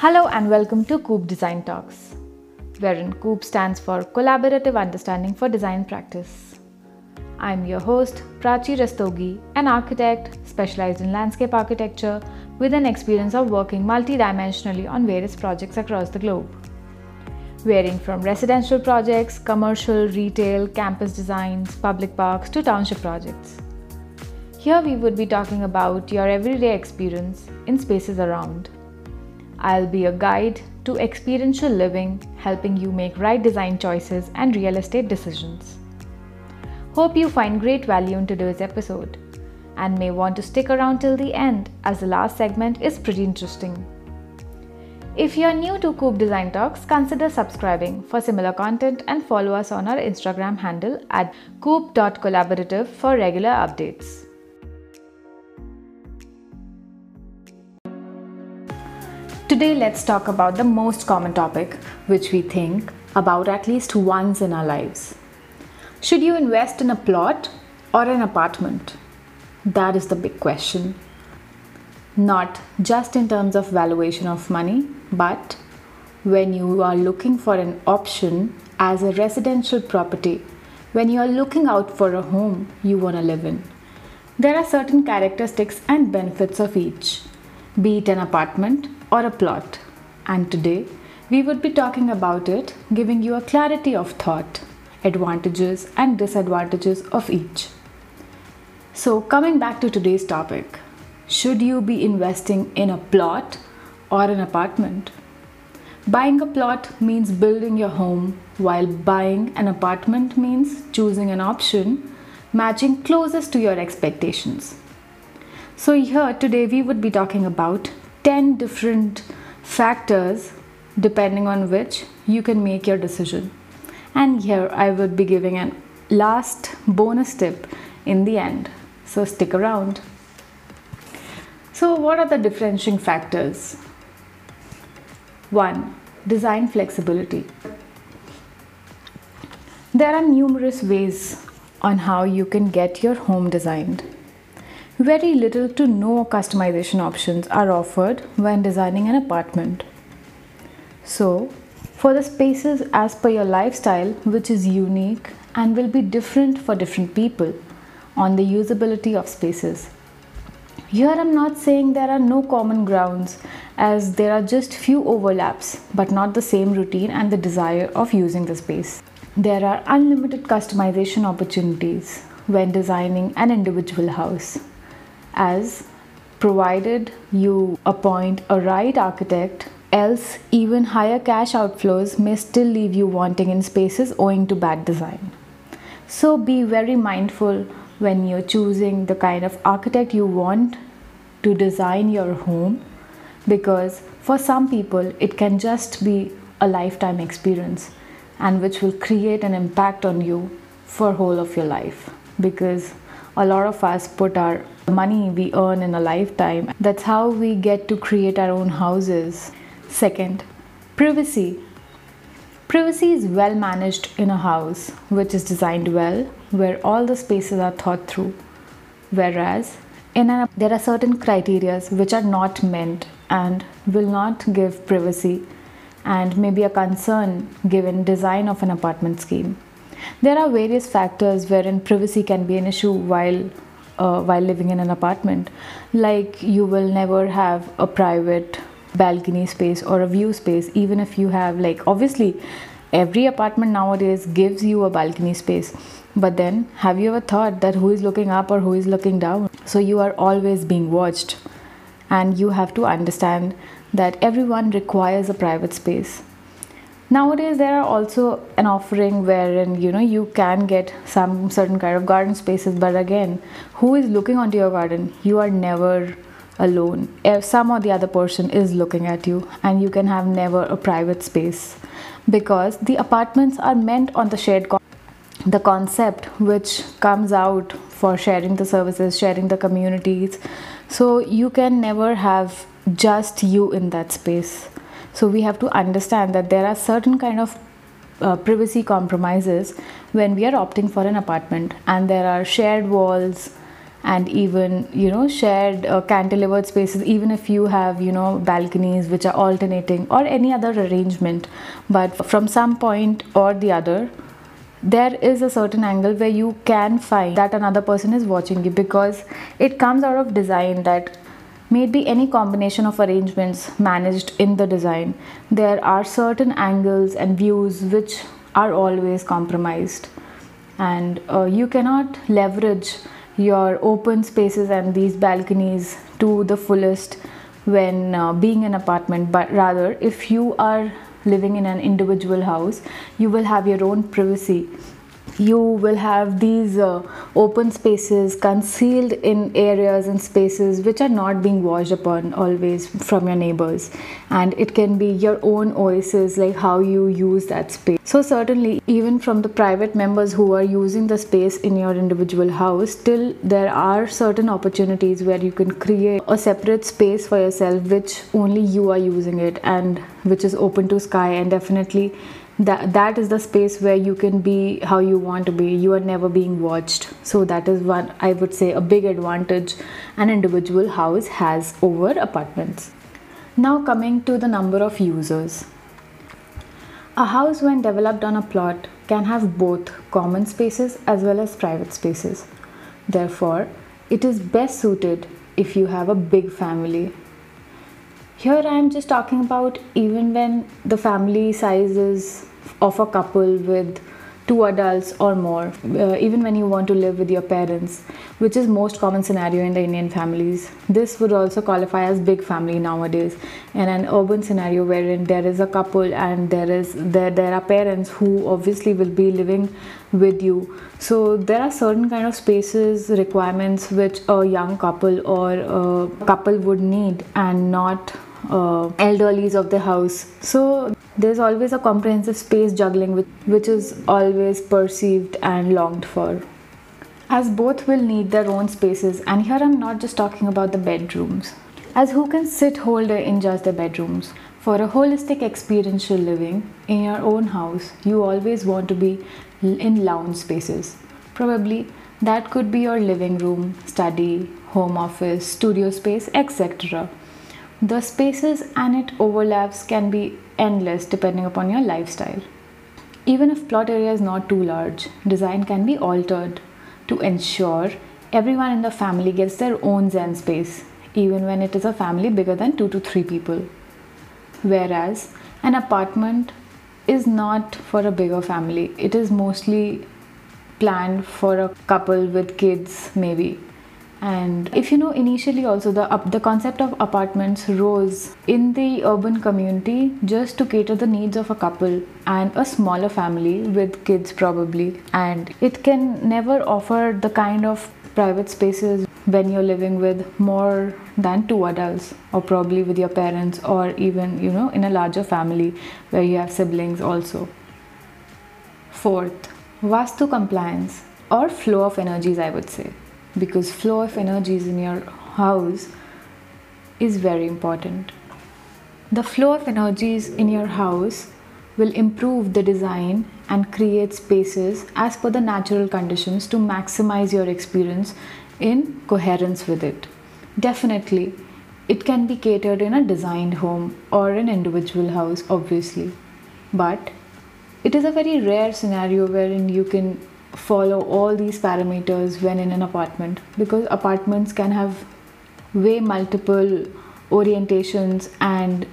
Hello and welcome to Coop Design Talks, wherein Coop stands for Collaborative Understanding for Design Practice. I'm your host, Prachi Rastogi, an architect specialized in landscape architecture with an experience of working multidimensionally on various projects across the globe. Varying from residential projects, commercial, retail, campus designs, public parks to township projects. Here we would be talking about your everyday experience in spaces around. I'll be a guide to experiential living, helping you make right design choices and real estate decisions. Hope you find great value in today's episode and may want to stick around till the end as the last segment is pretty interesting. If you're new to Coop Design Talks, consider subscribing for similar content and follow us on our Instagram handle at coop.collaborative for regular updates. Today, let's talk about the most common topic which we think about at least once in our lives. Should you invest in a plot or an apartment? That is the big question. Not just in terms of valuation of money, but when you are looking for an option as a residential property, when you are looking out for a home you want to live in. There are certain characteristics and benefits of each, be it an apartment or a plot. And today we would be talking about it, giving you a clarity of thought, advantages and disadvantages of each. So, coming back to today's topic, should you be investing in a plot or an apartment? Buying a plot means building your home, while buying an apartment means choosing an option matching closest to your expectations. So, here today we would be talking about 10 different factors depending on which you can make your decision. And here I would be giving an last bonus tip in the end. So stick around. So, what are the differentiating factors? 1. Design flexibility. There are numerous ways on how you can get your home designed. Very little to no customization options are offered when designing an apartment. So, for the spaces as per your lifestyle, which is unique and will be different for different people on the usability of spaces. Here I'm not saying there are no common grounds as there are just few overlaps but not the same routine and the desire of using the space. There are unlimited customization opportunities when designing an individual house as provided you appoint a right architect else even higher cash outflows may still leave you wanting in spaces owing to bad design. So be very mindful when you're choosing the kind of architect you want to design your home because for some people it can just be a lifetime experience and which will create an impact on you for whole of your life. Because a lot of us put our money we earn in a lifetime. That's how we get to create our own houses. Second, privacy. Privacy is well managed in a house which is designed well, where all the spaces are thought through. Whereas in an, there are certain criteria which are not meant and will not give privacy and may be a concern given design of an apartment scheme. There are various factors wherein privacy can be an issue while uh, while living in an apartment. Like you will never have a private balcony space or a view space, even if you have like obviously every apartment nowadays gives you a balcony space. But then, have you ever thought that who is looking up or who is looking down? So you are always being watched, and you have to understand that everyone requires a private space nowadays there are also an offering wherein you know you can get some certain kind of garden spaces but again who is looking onto your garden? You are never alone. If some or the other person is looking at you and you can have never a private space. Because the apartments are meant on the shared the concept which comes out for sharing the services sharing the communities. So you can never have just you in that space so we have to understand that there are certain kind of uh, privacy compromises when we are opting for an apartment. And there are shared walls and even you know shared uh, cantilevered spaces even if you have you know balconies which are alternating or any other arrangement. But from some point or the other there is a certain angle where you can find that another person is watching you because it comes out of design that maybe any combination of arrangements managed in the design. There are certain angles and views which are always compromised. And uh, you cannot leverage your open spaces and these balconies to the fullest when uh, being an apartment but rather if you are living in an individual house you will have your own privacy you will have these uh, open spaces concealed in areas and spaces which are not being washed upon always from your neighbors. And it can be your own oasis like how you use that space. So certainly even from the private members who are using the space in your individual house still there are certain opportunities where you can create a separate space for yourself which only you are using it and which is open to sky and definitely that that is the space where you can be how you want to be. You are never being watched. So that is one i would say a big advantage an individual house has over apartments. Now coming to the number of users. A house when developed on a plot can have both common spaces as well as private spaces. Therefore it is best suited if you have a big family here I am just talking about even when the family size is of a couple with two adults or more, uh, even when you want to live with your parents, which is most common scenario in the Indian families. This would also qualify as big family nowadays. In an urban scenario wherein there is a couple and there is there there are parents who obviously will be living with you. So there are certain kind of spaces requirements which a young couple or a couple would need and not uh, elderlies of the house. So there's always a comprehensive space juggling which, which is always perceived and longed for. As both will need their own spaces, and here I'm not just talking about the bedrooms, as who can sit whole day in just the bedrooms. For a holistic experiential living in your own house, you always want to be in lounge spaces. Probably that could be your living room, study, home office, studio space, etc. The spaces and it overlaps can be endless depending upon your lifestyle. Even if plot area is not too large, design can be altered to ensure everyone in the family gets their own zen space, even when it is a family bigger than 2 to 3 people. Whereas an apartment is not for a bigger family, it is mostly planned for a couple with kids, maybe and if you know initially also the uh, the concept of apartments rose in the urban community just to cater the needs of a couple and a smaller family with kids probably. And it can never offer the kind of private spaces when you're living with more than two adults or probably with your parents or even you know in a larger family where you have siblings also. Fourth vastu compliance or flow of energies i would say because flow of energies in your house is very important. The flow of energies in your house will improve the design and create spaces as per the natural conditions to maximize your experience in coherence with it. Definitely it can be catered in a designed home or an individual house obviously. But it is a very rare scenario wherein you can follow all these parameters when in an apartment because apartments can have way multiple orientations and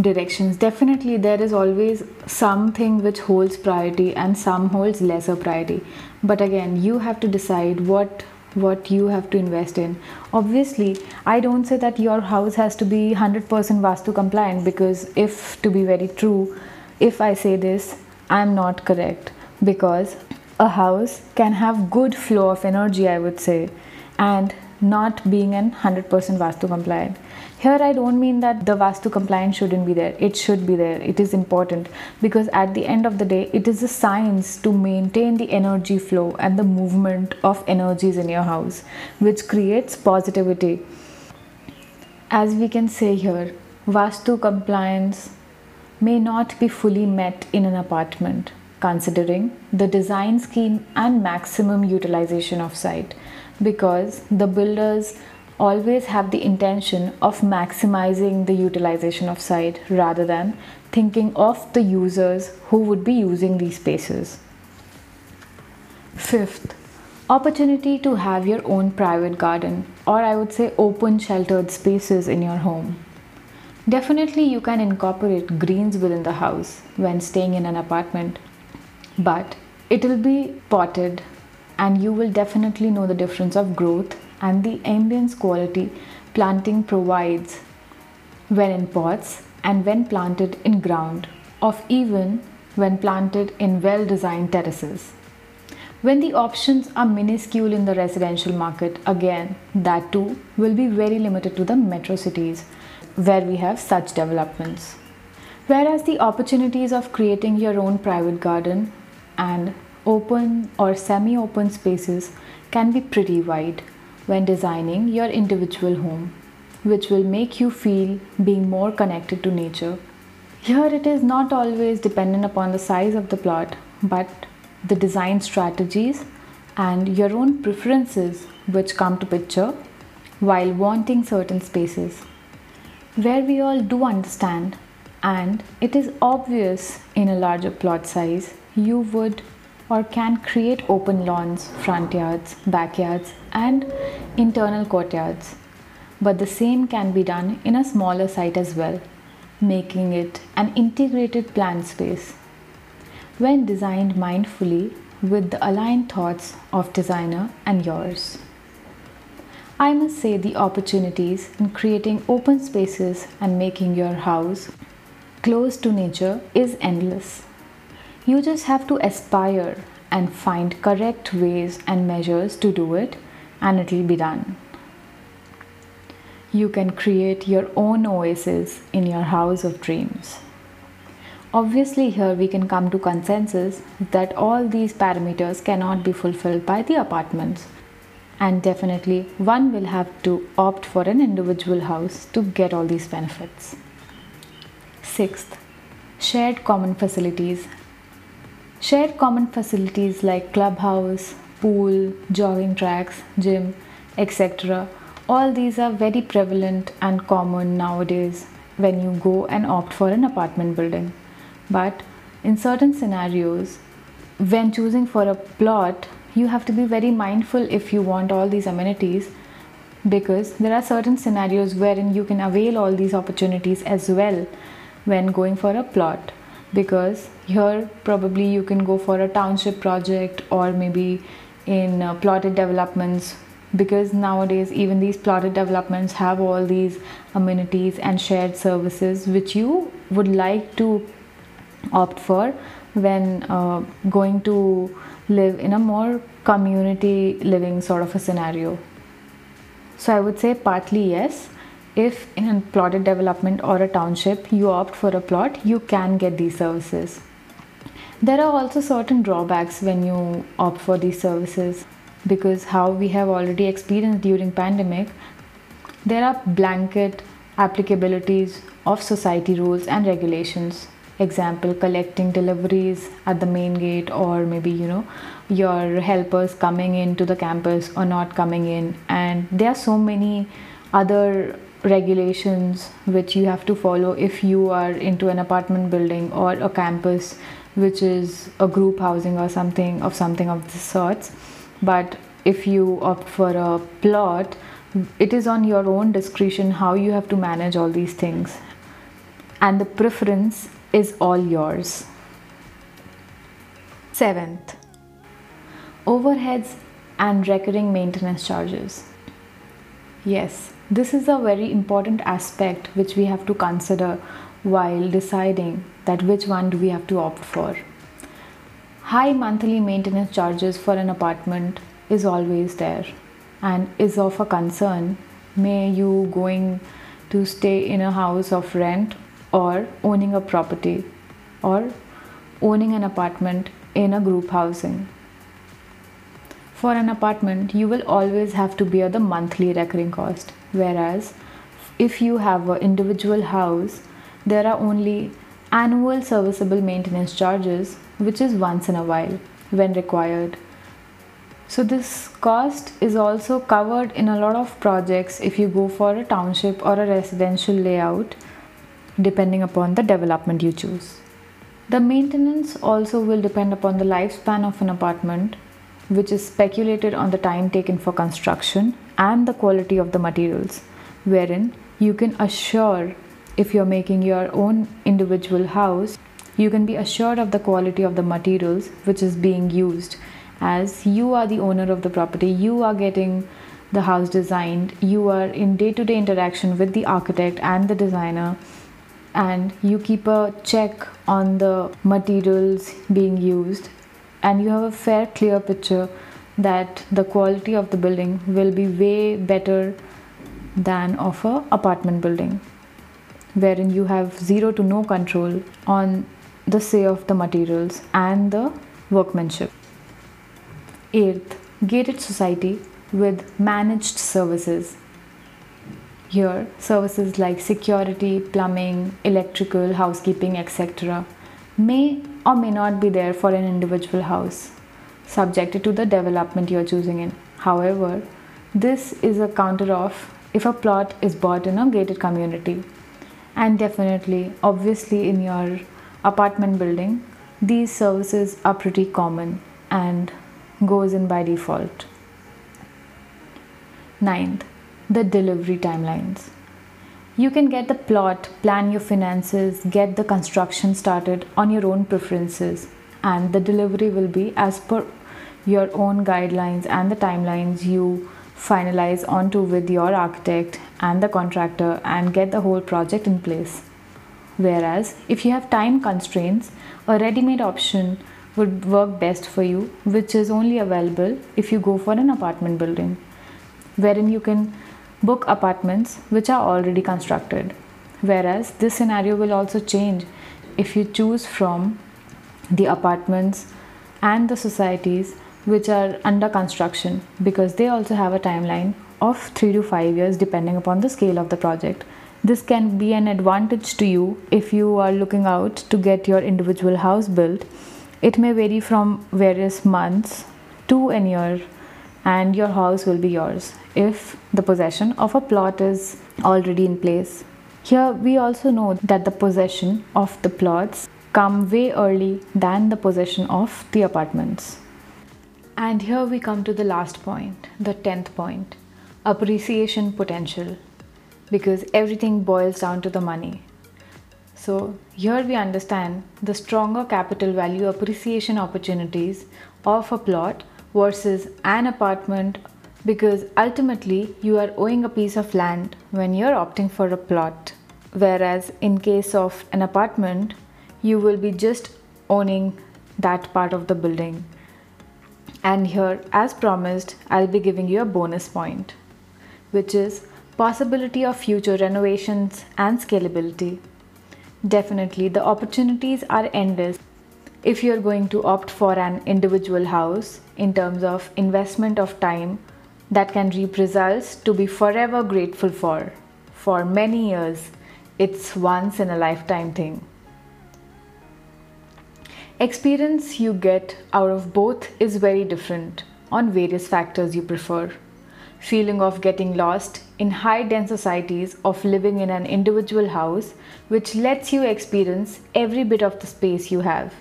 directions. Definitely there is always something which holds priority and some holds lesser priority. But again you have to decide what what you have to invest in. Obviously i don't say that your house has to be 100% vastu compliant because if to be very true if i say this i'm not correct. Because a house can have good flow of energy i would say and not being an 100% vastu compliant. Here i don't mean that the vastu compliant shouldn't be there. It should be there. It is important because at the end of the day it is a science to maintain the energy flow and the movement of energies in your house which creates positivity. As we can say here vastu compliance may not be fully met in an apartment considering the design scheme and maximum utilization of site because the builders always have the intention of maximizing the utilization of site rather than thinking of the users who would be using these spaces. Fifth, opportunity to have your own private garden or I would say open sheltered spaces in your home. Definitely, you can incorporate greens within the house when staying in an apartment, but it will be potted and you will definitely know the difference of growth and the ambience quality planting provides when in pots and when planted in ground, of even when planted in well designed terraces. When the options are minuscule in the residential market, again, that too will be very limited to the metro cities where we have such developments. Whereas the opportunities of creating your own private garden and open or semi open spaces can be pretty wide when designing your individual home, which will make you feel being more connected to nature. Here it is not always dependent upon the size of the plot, but the design strategies and your own preferences which come to picture while wanting certain spaces where we all do understand and it is obvious in a larger plot size you would or can create open lawns, front yards, backyards, and internal courtyards. But the same can be done in a smaller site as well, making it an integrated planned space. When designed mindfully with the aligned thoughts of designer and yours. I must say the opportunities in creating open spaces and making your house close to nature is endless. You just have to aspire and find correct ways and measures to do it and it will be done. You can create your own oasis in your house of dreams. Obviously, here we can come to consensus that all these parameters cannot be fulfilled by the apartments and definitely one will have to opt for an individual house to get all these benefits. Sixth, shared common facilities. Shared common facilities like clubhouse, pool, jogging tracks, gym, etc. All these are very prevalent and common nowadays when you go and opt for an apartment building. But in certain scenarios, when choosing for a plot, you have to be very mindful if you want all these amenities because there are certain scenarios wherein you can avail all these opportunities as well when going for a plot because here probably you can go for a township project or maybe in uh, plotted developments because nowadays even these plotted developments have all these amenities and shared services which you would like to opt for when uh, going to live in a more community living sort of a scenario. So I would say partly yes. If in a plotted development or a township you opt for a plot, you can get these services. There are also certain drawbacks when you opt for these services. Because how we have already experienced during pandemic, there are blanket applicabilities of society rules and regulations. Example collecting deliveries at the main gate or maybe you know your helpers coming into the campus or not coming in. And there are so many other regulations which you have to follow if you are into an apartment building or a campus which is a group housing or something of something of the sorts but if you opt for a plot it is on your own discretion how you have to manage all these things and the preference is all yours. Seventh, overheads and recurring maintenance charges. Yes, this is a very important aspect which we have to consider while deciding that which one do we have to opt for. High monthly maintenance charges for an apartment is always there and is of a concern may you going to stay in a house of rent or owning a property or owning an apartment in a group housing. For an apartment, you will always have to bear the monthly recurring cost, whereas if you have an individual house, there are only annual serviceable maintenance charges, which is once in a while when required. So, this cost is also covered in a lot of projects if you go for a township or a residential layout, depending upon the development you choose. The maintenance also will depend upon the lifespan of an apartment, which is speculated on the time taken for construction and the quality of the materials, wherein you can assure if you're making your own individual house, you can be assured of the quality of the materials which is being used. As you are the owner of the property, you are getting the house designed, you are in day to day interaction with the architect and the designer, and you keep a check on the materials being used, and you have a fair, clear picture that the quality of the building will be way better than of a apartment building wherein you have zero to no control on the say of the materials and the workmanship Eighth, gated society with managed services. Here, services like security, plumbing, electrical, housekeeping, etc., may or may not be there for an individual house, subjected to the development you're choosing in. However, this is a counter off if a plot is bought in a gated community. And definitely, obviously, in your apartment building, these services are pretty common and goes in by default. Ninth, the delivery timelines. You can get the plot, plan your finances, get the construction started on your own preferences, and the delivery will be as per your own guidelines and the timelines you finalize onto with your architect and the contractor and get the whole project in place. Whereas, if you have time constraints, a ready made option would work best for you, which is only available if you go for an apartment building, wherein you can book apartments which are already constructed. Whereas this scenario will also change if you choose from the apartments and the societies which are under construction because they also have a timeline of 3 to 5 years depending upon the scale of the project. This can be an advantage to you if you are looking out to get your individual house built it may vary from various months to a year, and your house will be yours if the possession of a plot is already in place. Here, we also know that the possession of the plots come way early than the possession of the apartments. And here we come to the last point, the 10th point appreciation potential. Because everything boils down to the money. So, here we understand the stronger capital value appreciation opportunities of a plot versus an apartment because ultimately you are owing a piece of land when you're opting for a plot. Whereas, in case of an apartment, you will be just owning that part of the building. And here, as promised, I'll be giving you a bonus point, which is possibility of future renovations and scalability. Definitely, the opportunities are endless if you're going to opt for an individual house in terms of investment of time that can reap results to be forever grateful for. For many years, it's once in a lifetime thing. Experience you get out of both is very different on various factors you prefer feeling of getting lost in high dense societies of living in an individual house which lets you experience every bit of the space you have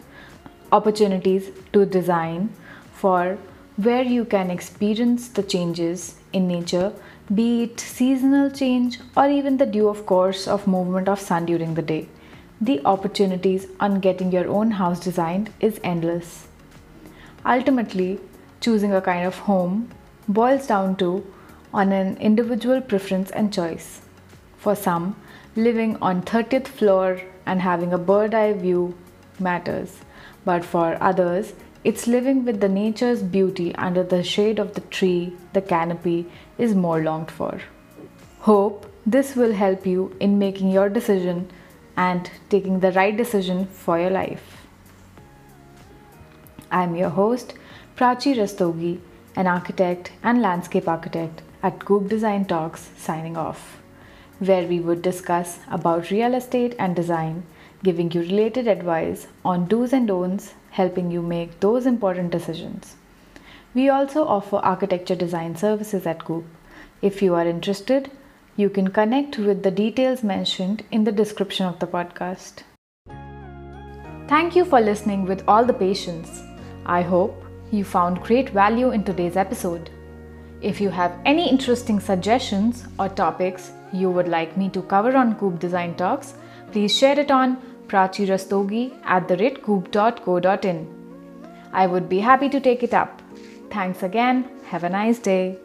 opportunities to design for where you can experience the changes in nature be it seasonal change or even the due of course of movement of sun during the day. The opportunities on getting your own house designed is endless. Ultimately choosing a kind of home boils down to on an individual preference and choice. For some, living on 30th floor and having a bird eye view matters, but for others, it's living with the nature's beauty under the shade of the tree, the canopy is more longed for. Hope this will help you in making your decision and taking the right decision for your life. I'm your host, Prachi Rastogi an architect and landscape architect at Coop Design Talks signing off, where we would discuss about real estate and design, giving you related advice on do's and don'ts, helping you make those important decisions. We also offer architecture design services at Coop. If you are interested, you can connect with the details mentioned in the description of the podcast. Thank you for listening with all the patience. I hope you found great value in today's episode. If you have any interesting suggestions or topics you would like me to cover on Coop Design Talks, please share it on prachirastogi at the ratecoop.co.in. I would be happy to take it up. Thanks again. Have a nice day.